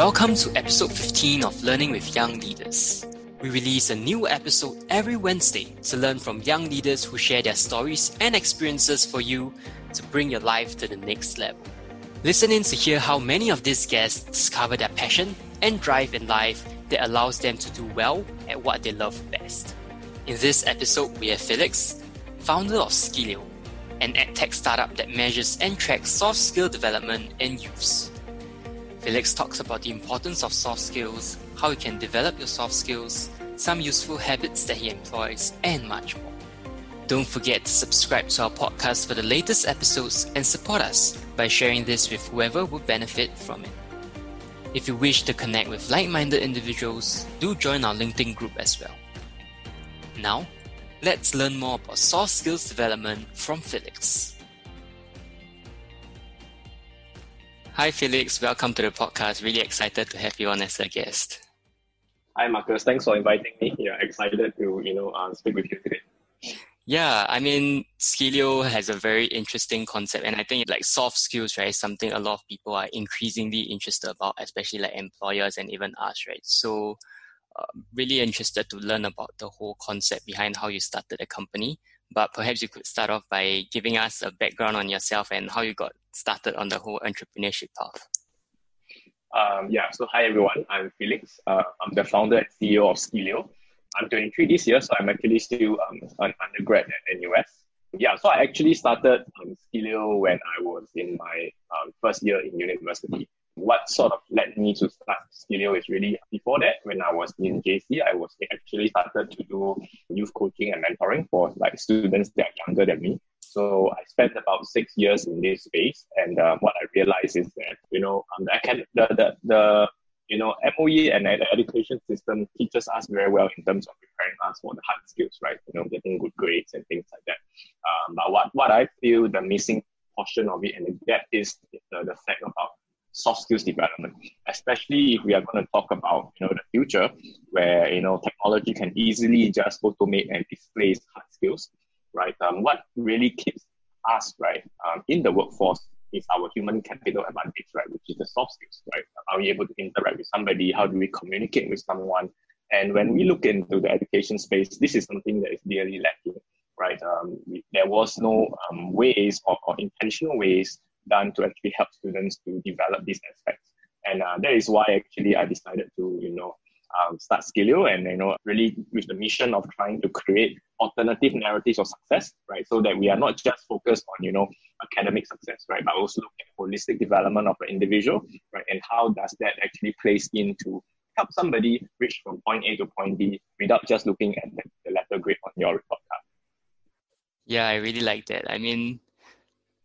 Welcome to episode 15 of Learning with Young Leaders. We release a new episode every Wednesday to learn from young leaders who share their stories and experiences for you to bring your life to the next level. Listen in to hear how many of these guests discover their passion and drive in life that allows them to do well at what they love best. In this episode, we have Felix, founder of Skillio, an edtech startup that measures and tracks soft skill development in youths. Felix talks about the importance of soft skills, how you can develop your soft skills, some useful habits that he employs, and much more. Don't forget to subscribe to our podcast for the latest episodes and support us by sharing this with whoever would benefit from it. If you wish to connect with like minded individuals, do join our LinkedIn group as well. Now, let's learn more about soft skills development from Felix. Hi, Felix. Welcome to the podcast. Really excited to have you on as a guest. Hi, Marcus. Thanks for inviting me. Yeah, excited to you know uh, speak with you today. Yeah, I mean, Skillio has a very interesting concept, and I think like soft skills, right, is something a lot of people are increasingly interested about, especially like employers and even us, right? So, uh, really interested to learn about the whole concept behind how you started the company but perhaps you could start off by giving us a background on yourself and how you got started on the whole entrepreneurship path. Um, yeah, so hi everyone, I'm Felix. Uh, I'm the founder and CEO of Skillio. I'm 23 this year, so I'm actually still um, an undergrad at NUS. Yeah, so I actually started um, Skillio when I was in my um, first year in university what sort of led me to start Skillio is really before that, when I was in JC, I was actually started to do youth coaching and mentoring for like students that are younger than me. So I spent about six years in this space, and uh, what I realized is that you know um, the, can, the the the you know MOE and the education system teaches us very well in terms of preparing us for the hard skills, right? You know, getting good grades and things like that. Um, but what what I feel the missing portion of it and the gap is the, the fact about soft skills development, especially if we are going to talk about you know the future where you know technology can easily just automate and displace hard skills, right? Um, what really keeps us right um, in the workforce is our human capital advantage, right? Which is the soft skills, right? Are we able to interact with somebody? How do we communicate with someone? And when we look into the education space, this is something that is really lacking, right? Um, there was no um, ways or, or intentional ways done to actually help students to develop these aspects. And uh, that is why actually I decided to, you know, um, start Skillio and, you know, really with the mission of trying to create alternative narratives of success, right? So that we are not just focused on, you know, academic success, right? But also look at holistic development of an individual, right? And how does that actually place into help somebody reach from point A to point B without just looking at the, the letter grade on your report card. Yeah, I really like that. I mean,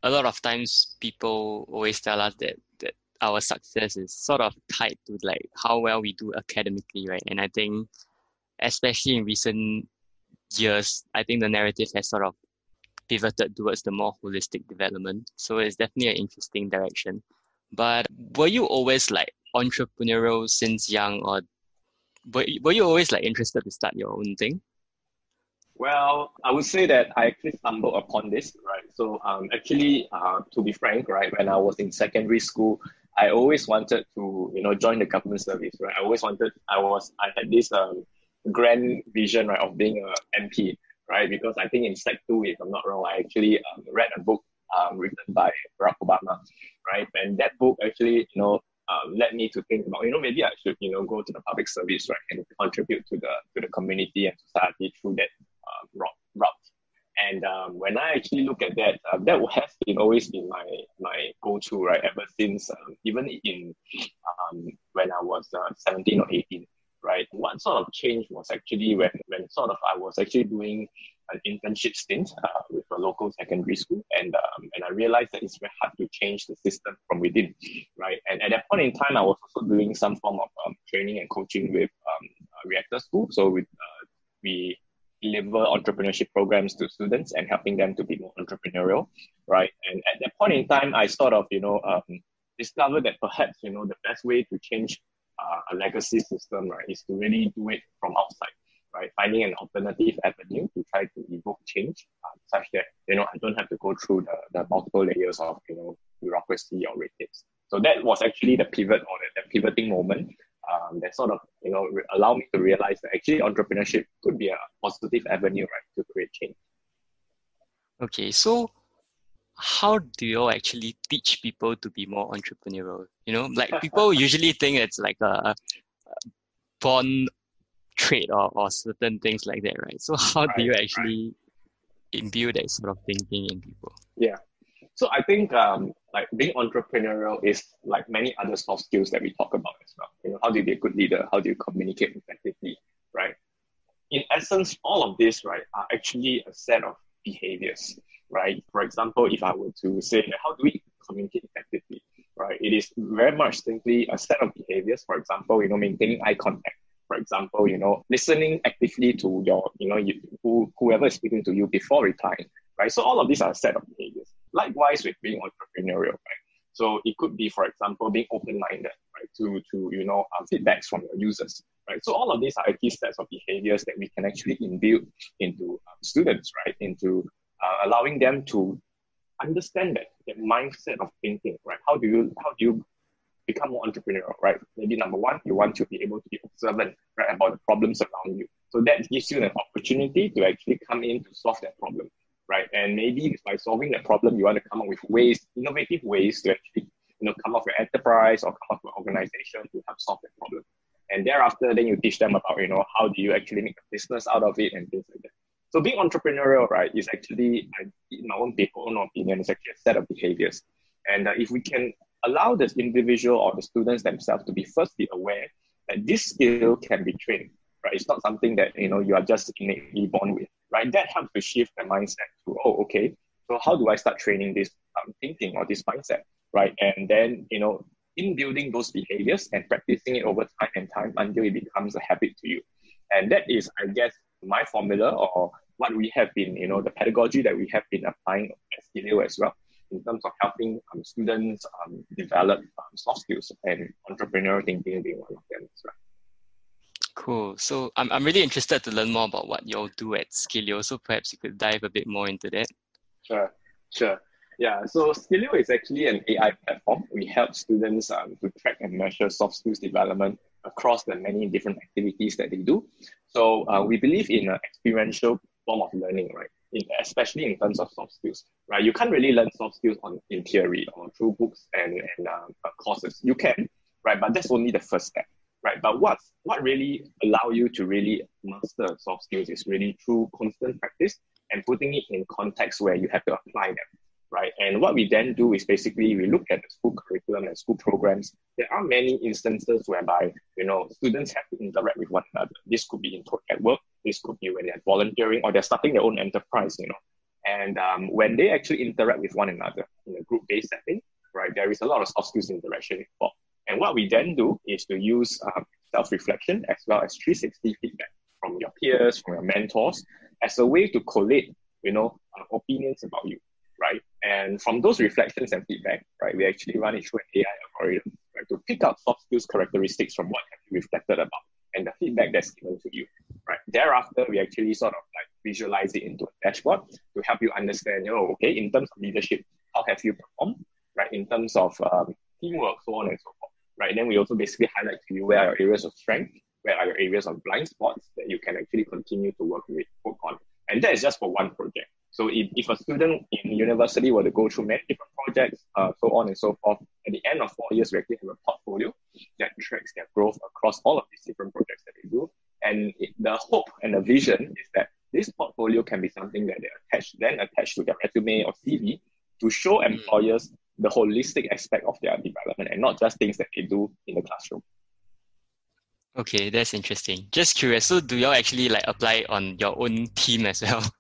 a lot of times people always tell us that that our success is sort of tied to like how well we do academically, right? And I think especially in recent years, I think the narrative has sort of pivoted towards the more holistic development. So it's definitely an interesting direction. But were you always like entrepreneurial since young or were, were you always like interested to start your own thing? Well, I would say that I actually stumbled upon this, right? So, um, actually, uh, to be frank, right, when I was in secondary school, I always wanted to, you know, join the government service, right? I always wanted, I was, I had this um, grand vision, right, of being a MP, right? Because I think in Sec 2, if I'm not wrong, I actually um, read a book um, written by Barack Obama, right? And that book actually, you know, um, led me to think about, you know, maybe I should, you know, go to the public service, right, and contribute to the to the community and society through that uh, route. And um, when I actually look at that, uh, that has been always been my my go-to, right? Ever since, um, even in um, when I was uh, 17 or 18, right? What sort of change was actually when when sort of I was actually doing an internship stint uh, with a local secondary school, and um, and I realized that it's very hard to change the system from within, right? And at that point in time, I was also doing some form of um, training and coaching with um, Reactor School. So with uh, we deliver entrepreneurship programs to students and helping them to be more entrepreneurial, right? And at that point in time, I sort of, you know, um, discovered that perhaps, you know, the best way to change uh, a legacy system, right, is to really do it from outside, right? Finding an alternative avenue to try to evoke change uh, such that, you know, I don't have to go through the, the multiple layers of, you know, bureaucracy or red tapes. So that was actually the pivot or the, the pivoting moment um, that sort of you know re- allow me to realize that actually entrepreneurship could be a positive avenue, right, to create change. Okay, so how do you actually teach people to be more entrepreneurial? You know, like people usually think it's like a, a born trait or, or certain things like that, right? So how right, do you actually right. imbue that sort of thinking in people? Yeah. So I think um, like being entrepreneurial is like many other soft skills that we talk about as well. You know, how do you be a good leader? How do you communicate effectively? Right. In essence, all of this, right, are actually a set of behaviors, right? For example, if I were to say, how do we communicate effectively, right? It is very much simply a set of behaviors. For example, you know, maintaining eye contact. For example, you know, listening actively to your, you know, you, who, whoever is speaking to you before replying, right? So all of these are a set of behaviors. Likewise with being entrepreneurial, right? So it could be, for example, being open-minded, right, to to you know uh, feedbacks from your users, right. So all of these are key sets of behaviors that we can actually imbue into um, students, right, into uh, allowing them to understand that that mindset of thinking, right. How do you how do you become more entrepreneurial, right? Maybe number one, you want to be able to be observant, right, about the problems around you. So that gives you an opportunity to actually come in to solve that problem right? And maybe by solving that problem, you want to come up with ways, innovative ways to actually, you know, come up with enterprise or come up with organization to help solve that problem. And thereafter, then you teach them about, you know, how do you actually make a business out of it and things like that. So being entrepreneurial, right, is actually, in my own people, own opinion, is actually a set of behaviors. And uh, if we can allow the individual or the students themselves to be firstly aware that this skill can be trained, right? It's not something that, you know, you are just innately born with right? That helps to shift the mindset to, oh, okay, so how do I start training this um, thinking or this mindset, right? And then, you know, in building those behaviors and practicing it over time and time until it becomes a habit to you. And that is, I guess, my formula or what we have been, you know, the pedagogy that we have been applying at Skillio as well in terms of helping um, students um, develop um, soft skills and entrepreneurial thinking being one of them as well. Cool. So I'm, I'm really interested to learn more about what you all do at Skillio. So perhaps you could dive a bit more into that. Sure, sure. Yeah, so Skillio is actually an AI platform. We help students um, to track and measure soft skills development across the many different activities that they do. So uh, we believe in an experiential form of learning, right? In, especially in terms of soft skills, right? You can't really learn soft skills on in theory or through books and, and uh, courses. You can, right? But that's only the first step right? But what what really allow you to really master soft skills is really through constant practice and putting it in context where you have to apply them, right? And what we then do is basically we look at the school curriculum and school programs. There are many instances whereby you know students have to interact with one another. This could be in project work. This could be when they're volunteering or they're starting their own enterprise. You know, and um, when they actually interact with one another in a group-based setting, right, there is a lot of soft skills interaction involved. And what we then do is to use um, self-reflection as well as 360 feedback from your peers, from your mentors, as a way to collate, you know, uh, opinions about you, right? And from those reflections and feedback, right, we actually run it through an AI algorithm, right, to pick out soft skills characteristics from what have you reflected about and the feedback that's given to you, right? Thereafter, we actually sort of like visualize it into a dashboard to help you understand, you know, okay, in terms of leadership, how have you performed, right? In terms of um, teamwork, so on and so right? Then we also basically highlight to you where are your areas of strength, where are your areas of blind spots that you can actually continue to work with, work on. And that is just for one project. So if, if a student in university were to go through many different projects, uh, so on and so forth, at the end of four years, we actually have a portfolio that tracks their growth across all of these different projects that they do. And it, the hope and the vision is that this portfolio can be something that they attach, then attach to their resume or CV to show hmm. employers the holistic aspect of their development and not just things that they do in the classroom. Okay, that's interesting. Just curious, so do y'all actually like apply on your own team as well?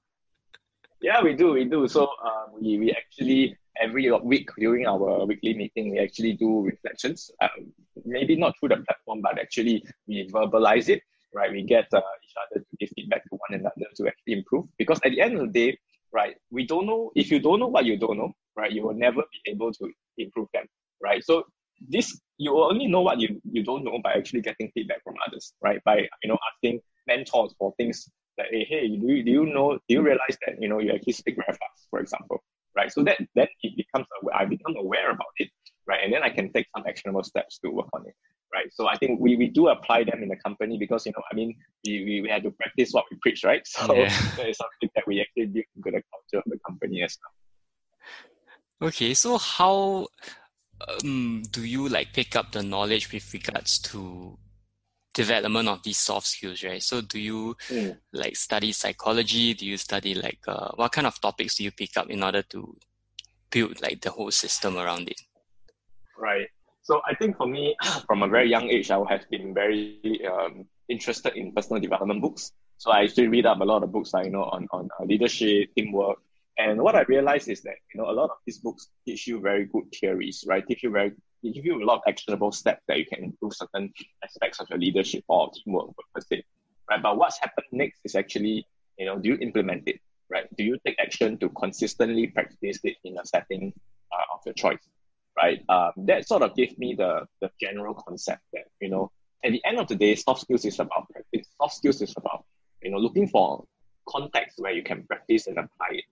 Yeah, we do, we do. So uh, we, we actually every week during our weekly meeting, we actually do reflections. Um, maybe not through the platform, but actually we verbalize it. Right, we get uh, each other to give feedback to one another to actually improve. Because at the end of the day, right, we don't know if you don't know what you don't know, right? You will never be able to improve them, right? So this you only know what you, you don't know by actually getting feedback from others, right? By you know asking mentors for things that hey, hey, do you, do you know do you realize that you know you actually speak very fast, for example, right? So that then it becomes aware, I become aware about it, right? And then I can take some actionable steps to work on it. right? So I think we, we do apply them in the company because, you know, I mean, we, we, we had to practice what we preach, right? So yeah. something that we actually built into the culture of the company as well. Okay, so how um, do you like pick up the knowledge with regards to development of these soft skills, right? So do you mm. like study psychology? Do you study like uh, what kind of topics do you pick up in order to build like the whole system around it? Right. So I think for me, from a very young age, I have been very um, interested in personal development books. So I actually read up a lot of books, like, you know, on, on leadership, teamwork. And what I realized is that, you know, a lot of these books teach you very good theories, right? Teach you very, give you a lot of actionable steps that you can improve certain aspects of your leadership or teamwork per se, right? But what's happened next is actually, you know, do you implement it, right? Do you take action to consistently practice it in a setting uh, of your choice? right? Um, that sort of gave me the, the general concept that, you know, at the end of the day, soft skills is about practice. Soft skills is about, you know, looking for context where you can practice and apply it,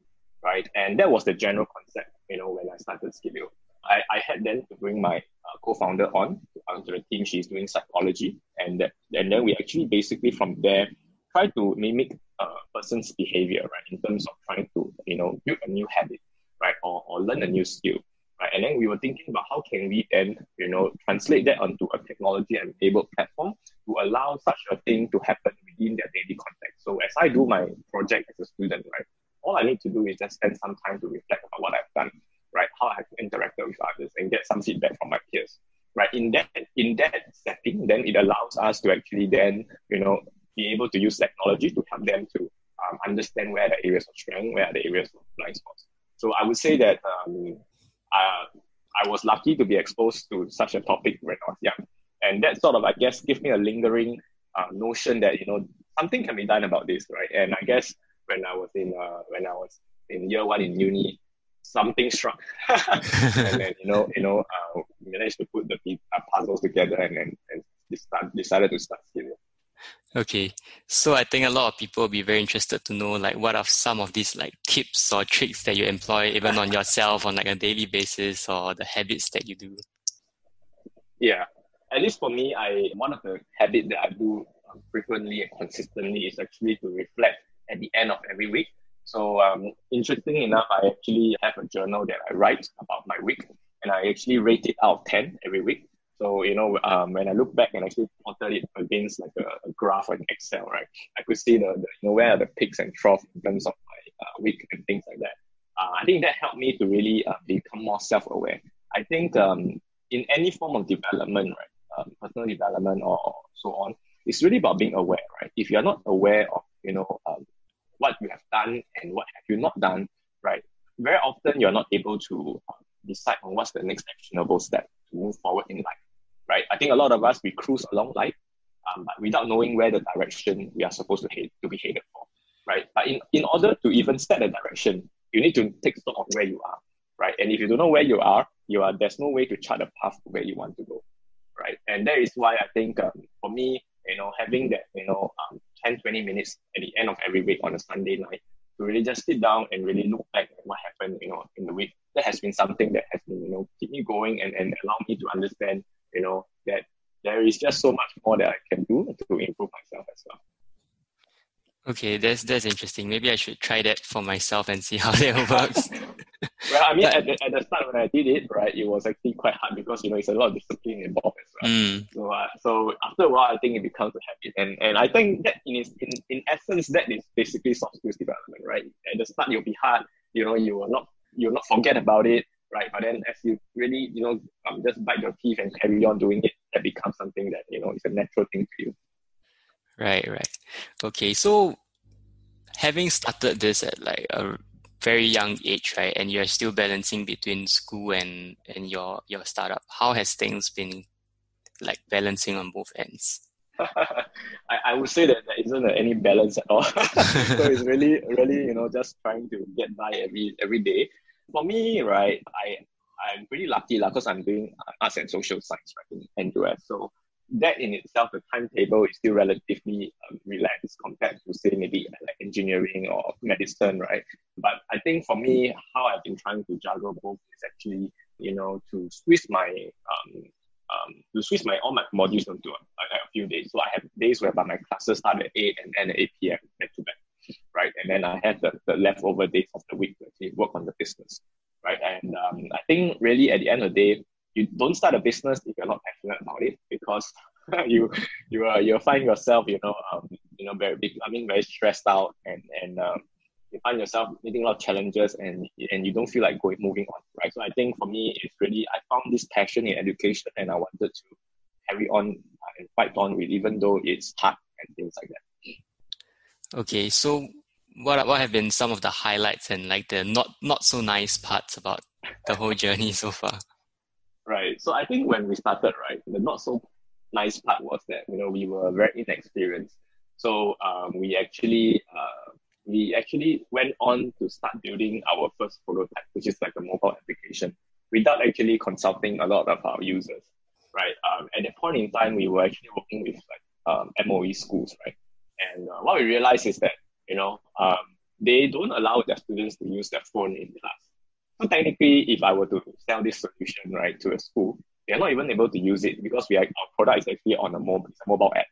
right? And that was the general concept, you know, when I started Skillio. I, I had then to bring my uh, co-founder on onto the team. She's doing psychology, and that, and then we actually basically from there try to mimic a person's behavior, right? In terms of trying to you know build a new habit, right, or, or learn a new skill, Right? And then we were thinking about how can we then, you know, translate that onto a technology-enabled platform to allow such a thing to happen within their daily context. So as I do my project as a student, right, all I need to do is just spend some time to reflect on what I've done, right, how I've interacted with others, and get some feedback from my peers. Right. In that in that setting, then it allows us to actually then, you know, be able to use technology to help them to um, understand where the areas of strength, where are the areas of blind spots. So I would say that um, uh, I was lucky to be exposed to such a topic when I was young. And that sort of, I guess, gave me a lingering uh, notion that, you know, something can be done about this, right? And I guess when I was in, uh, when I was in year one in uni, something struck. and then, you know, you know, uh, managed to put the uh, puzzles together and, and, and decided to start Skillio. Okay, so I think a lot of people will be very interested to know like what are some of these like tips or tricks that you employ even on yourself on like a daily basis or the habits that you do. Yeah, at least for me, I one of the habits that I do frequently and consistently is actually to reflect at the end of every week. So um, interesting enough, I actually have a journal that I write about my week, and I actually rate it out of ten every week. So, you know, um, when I look back and actually plotted it against like a, a graph in Excel, right, I could see the, the, you know, where are the peaks and troughs in terms of my uh, week and things like that. Uh, I think that helped me to really uh, become more self-aware. I think um, in any form of development, right, um, personal development or so on, it's really about being aware, right? If you're not aware of, you know, um, what you have done and what have you not done, right, very often you're not able to uh, decide on what's the next actionable step to move forward in life? I think a lot of us we cruise along life, um, without knowing where the direction we are supposed to head to be headed for, right? But in, in order to even set a direction, you need to take stock of where you are, right? And if you don't know where you are, you are there's no way to chart a path to where you want to go, right? And that is why I think um, for me, you know, having that you know um, 10, 20 minutes at the end of every week on a Sunday night to really just sit down and really look back at what happened, you know, in the week. That has been something that has been, you know, keep me going and, and allow me to understand you know, that there is just so much more that I can do to improve myself as well. Okay, that's that's interesting. Maybe I should try that for myself and see how that works. well, I mean, but, at, the, at the start when I did it, right, it was actually quite hard because you know it's a lot of discipline involved as well. Mm. So, uh, so after a while, I think it becomes a habit, and and I think that in in in essence, that is basically soft skills development, right? At the start, it'll be hard. You know, you will not you will not forget about it right? But then as you really, you know, um, just bite your teeth and carry on doing it, that becomes something that, you know, is a natural thing for you. Right, right. Okay, so having started this at like a very young age, right, and you're still balancing between school and, and your, your startup, how has things been like balancing on both ends? I, I would say that there isn't any balance at all. so it's really, really, you know, just trying to get by every every day for me, right, I I'm pretty lucky because I'm doing arts and social science right in NUS. So that in itself, the timetable is still relatively um, relaxed compared to say maybe like engineering or medicine, right? But I think for me, how I've been trying to juggle both is actually you know to squeeze my um, um, to switch my all my modules into a, a, few days. So I have days whereby my classes start at 8 and end at 8 p.m. back to back, right? And then I have the, the leftover days of the week to actually work on the business, right? And um, I think really at the end of the day, you don't start a business if you're not passionate about it because you you uh, you'll find yourself you know um, you know very mean very stressed out and and um, you find yourself meeting a lot of challenges and and you don't feel like going moving on right so i think for me it's really i found this passion in education and i wanted to carry on uh, and fight on with even though it's hard and things like that okay so what what have been some of the highlights and like the not not so nice parts about the whole journey so far right so i think when we started right the not so nice part was that you know we were very inexperienced so um, we actually uh, we actually went on to start building our first prototype, which is like a mobile application, without actually consulting a lot of our users, right? Um, at that point in time, we were actually working with like um, MOE schools, right? And uh, what we realized is that you know um, they don't allow their students to use their phone in class. So technically, if I were to sell this solution right to a school, they're not even able to use it because we are, our product is actually on a mobile, a mobile app,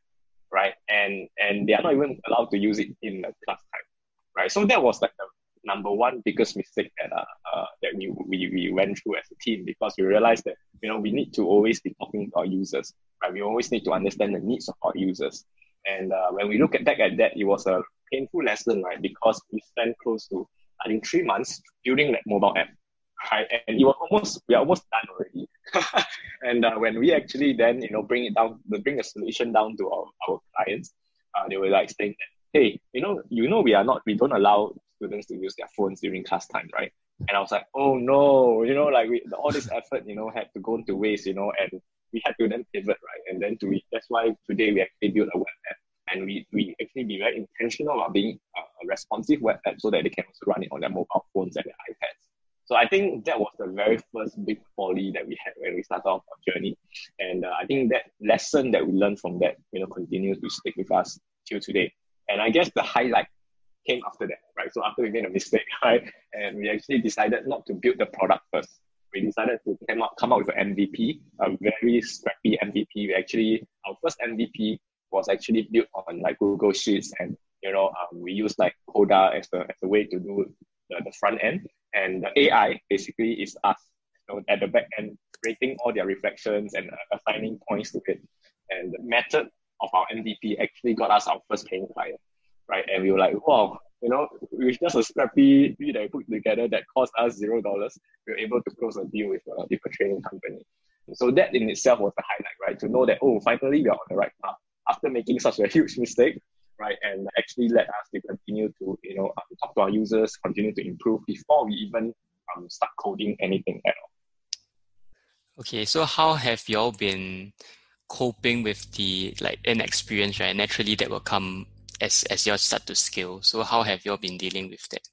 right? And and they are not even allowed to use it in the class time right? So that was like the number one biggest mistake that uh, uh, that we, we we went through as a team because we realized that you know we need to always be talking to our users, right? We always need to understand the needs of our users, and uh, when we look at back at that, it was a painful lesson, right? Because we spent close to I think three months building that mobile app, right? And it was almost we are almost done already. and uh, when we actually then you know bring it down, bring the solution down to our, our clients, uh, they were like saying hey, you know, you know, we are not, we don't allow students to use their phones during class time, right? And I was like, oh no, you know, like we, all this effort, you know, had to go into waste, you know, and we had to then pivot, right? And then to that's why today we actually built a web app and we, we actually be very intentional about being a responsive web app so that they can also run it on their mobile phones and their iPads. So I think that was the very first big folly that we had when we started off our journey. And uh, I think that lesson that we learned from that, you know, continues to stick with us till today. And I guess the highlight came after that, right? So after we made a mistake, right, and we actually decided not to build the product first. We decided to come up, come up with an MVP, a very scrappy MVP. We actually, our first MVP was actually built on like Google Sheets, and you know, um, we use like Coda as a, as a way to do the, the front end, and the AI basically is us you know, at the back end rating all their reflections and uh, assigning points to it. And the method of our MVP actually got us our first paying client, right? And we were like, wow, you know, with just a scrappy fee that we put together that cost us zero dollars, we were able to close a deal with a different training company. So that in itself was the highlight, right? To know that, oh, finally we are on the right path after making such a huge mistake, right? And actually let us to continue to, you know, um, talk to our users, continue to improve before we even um, start coding anything at all. Okay, so how have y'all been coping with the like inexperience, right? Naturally, that will come as as y'all start to scale. So, how have you all been dealing with that?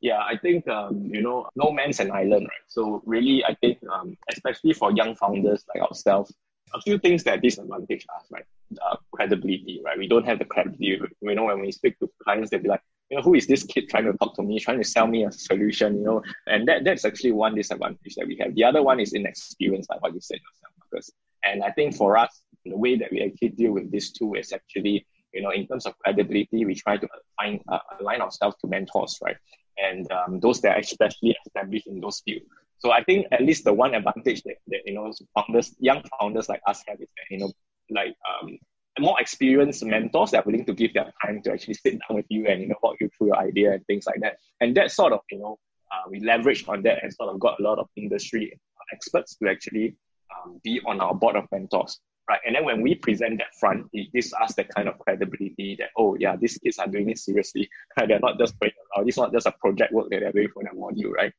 Yeah, I think um, you know, no man's an island, right? So really, I think um, especially for young founders like ourselves, a few things that disadvantage us, right? Uh, credibility, right? We don't have the credibility. You know, when we speak to clients, they'll be like, you know, who is this kid trying to talk to me, trying to sell me a solution, you know? And that that's actually one disadvantage that we have. The other one is inexperience, like what you said yourself, because and I think for us, the way that we actually deal with this too is actually, you know, in terms of credibility, we try to find, uh, align ourselves to mentors, right? And um, those that are especially established in those fields. So I think at least the one advantage that, that you know founders, young founders like us have is that you know like um, more experienced mentors that are willing to give their time to actually sit down with you and you know walk you through your idea and things like that. And that sort of you know uh, we leveraged on that and sort of got a lot of industry experts to actually um, be on our board of mentors, right? And then when we present that front, it gives us that kind of credibility that, oh, yeah, these kids are doing it seriously. they're not just playing around. It's not just a project work that they're doing for their module, right?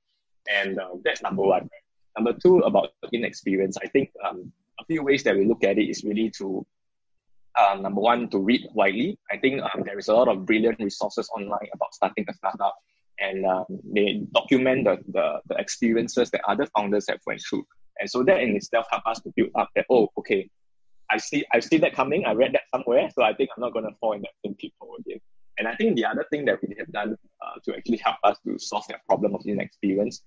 And um, that's number one. Number two, about inexperience. I think um, a few ways that we look at it is really to um, number one, to read widely. I think um, there is a lot of brilliant resources online about starting a startup, and um, they document the, the, the experiences that other founders have went through. And so that in itself helped us to build up that, oh, okay, I see I see that coming, I read that somewhere, so I think I'm not gonna fall in that same pitfall again. And I think the other thing that we have done uh, to actually help us to solve that problem of inexperience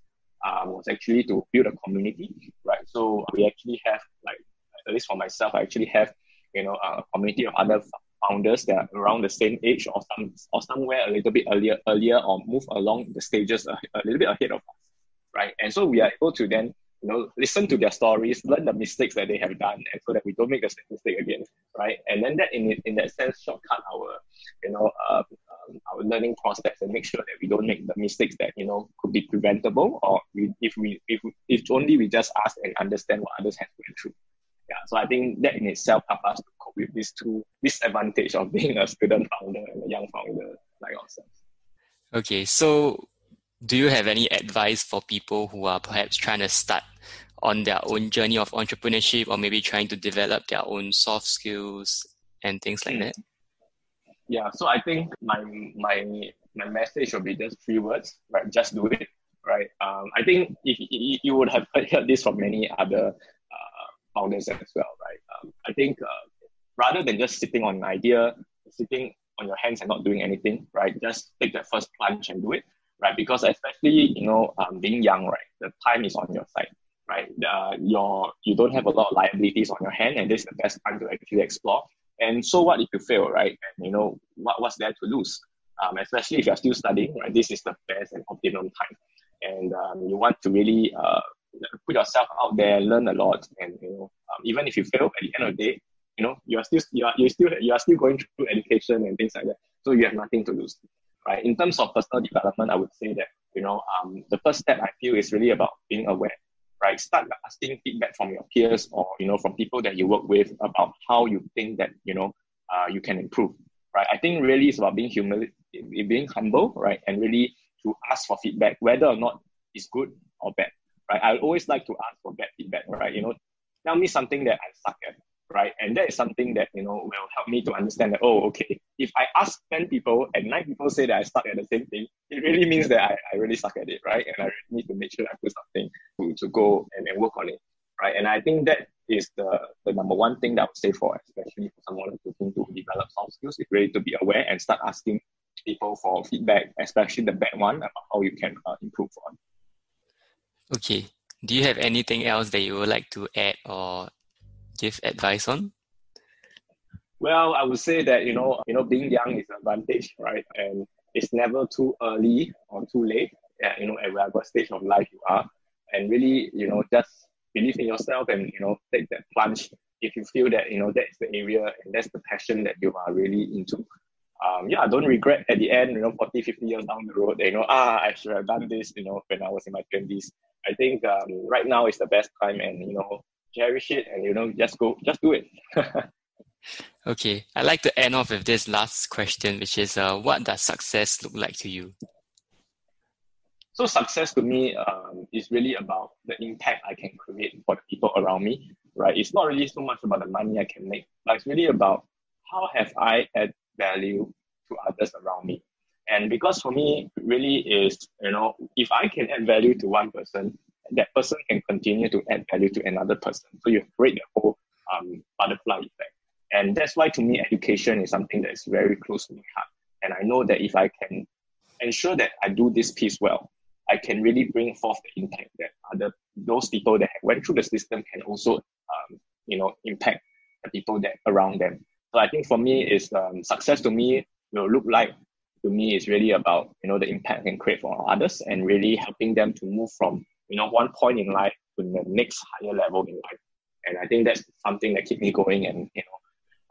um, was actually to build a community, right? So we actually have like at least for myself, I actually have you know a community of other founders that are around the same age or some or somewhere a little bit earlier earlier or move along the stages a, a little bit ahead of us, right? And so we are able to then you know listen to their stories, learn the mistakes that they have done, and so that we don't make the same mistake again, right? And then that in in that sense shortcut our you know uh, um, our learning process and make sure that we don't make the mistakes that you know could be preventable or we, if we if if only we just ask and understand what others have went through yeah so i think that in itself helps us to cope with these two disadvantage of being a student founder and a young founder like ourselves okay so do you have any advice for people who are perhaps trying to start on their own journey of entrepreneurship or maybe trying to develop their own soft skills and things like that? Yeah so i think my my my message will be just three words right? Just do it right? Um, i think if, if you would have heard this from many other uh, founders as well right? Um, i think uh, rather than just sitting on an idea sitting on your hands and not doing anything right? Just take that first plunge and do it right because especially you know um, being young right the time is on your side right uh, your you don't have a lot of liabilities on your hand and this is the best time to actually explore and so what if you fail, right? And you know what, what's there to lose? Um, especially if you're still studying, right? This is the best and optimum time, and um, you want to really uh, put yourself out there, learn a lot, and you know um, even if you fail at the end of the day, you know you are still you are you still you are still going through education and things like that. So you have nothing to lose, right? In terms of personal development, I would say that you know um, the first step I feel is really about being aware right? Start asking feedback from your peers or you know from people that you work with about how you think that you know uh, you can improve, right? I think really it's about being humil- being humble, right, and really to ask for feedback, whether or not it's good or bad, right? I always like to ask for bad feedback, right? You know, tell me something that I suck at, right? And that is something that, you know, will help me to understand that, oh, okay, if I ask 10 people and nine people say that I suck at the same thing, it really means that I, I really suck at it, right? And I need to make sure I put something to, to go and, and work on it, right? And I think that is the, the number one thing that I would say for, especially for someone who's looking to develop soft skills, is really to be aware and start asking people for feedback, especially the bad one, about how you can uh, improve on. Okay. Do you have anything else that you would like to add or give advice on? Well, I would say that you know, you know, being young is an advantage, right? And it's never too early or too late. Yeah, you know, at whatever stage of life you are, and really, you know, just believe in yourself and you know, take that plunge if you feel that you know that's the area and that's the passion that you are really into. Um, yeah, don't regret at the end, you know, 40, 50 years down the road, you know, ah, I should have done this, you know, when I was in my 20s. I think um, right now is the best time and, you know, cherish it and you know just go just do it. Okay i'd like to end off with this last question which is uh, what does success look like to you? So success to me um, is really about the impact i can create for the people around me right? It's not really so much about the money i can make but it's really about how have i add value to others around me. And because for me really is you know if i can add value to one person that person can continue to add value to another person. So you create the whole um, butterfly effect. And that's why to me, education is something that is very close to my heart. And I know that if I can ensure that I do this piece well, I can really bring forth the impact that other those people that went through the system can also, um, you know, impact the people that around them. So I think for me, is um, success to me will look like to me is really about you know the impact I can create for others and really helping them to move from you know, one point in life to the next higher level in life. And I think that's something that keep me going and, you know,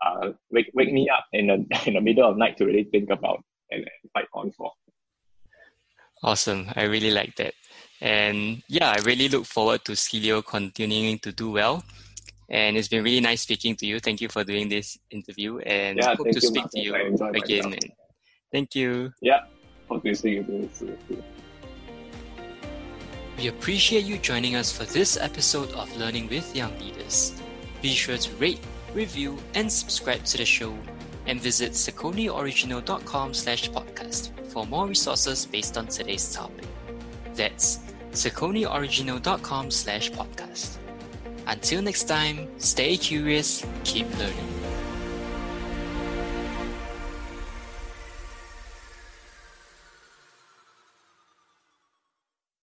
uh, wake, wake me up in the, in the middle of night to really think about and, and fight on for. Awesome. I really like that. And yeah, I really look forward to Skillio continuing to do well. And it's been really nice speaking to you. Thank you for doing this interview and yeah, hope to you, speak Marcus. to you again. Thank you. Yeah. Hope to see you soon. We appreciate you joining us for this episode of Learning with Young Leaders. Be sure to rate, review, and subscribe to the show, and visit sauconyoriginal.com slash podcast for more resources based on today's topic. That's sauconyoriginal.com slash podcast. Until next time, stay curious, keep learning.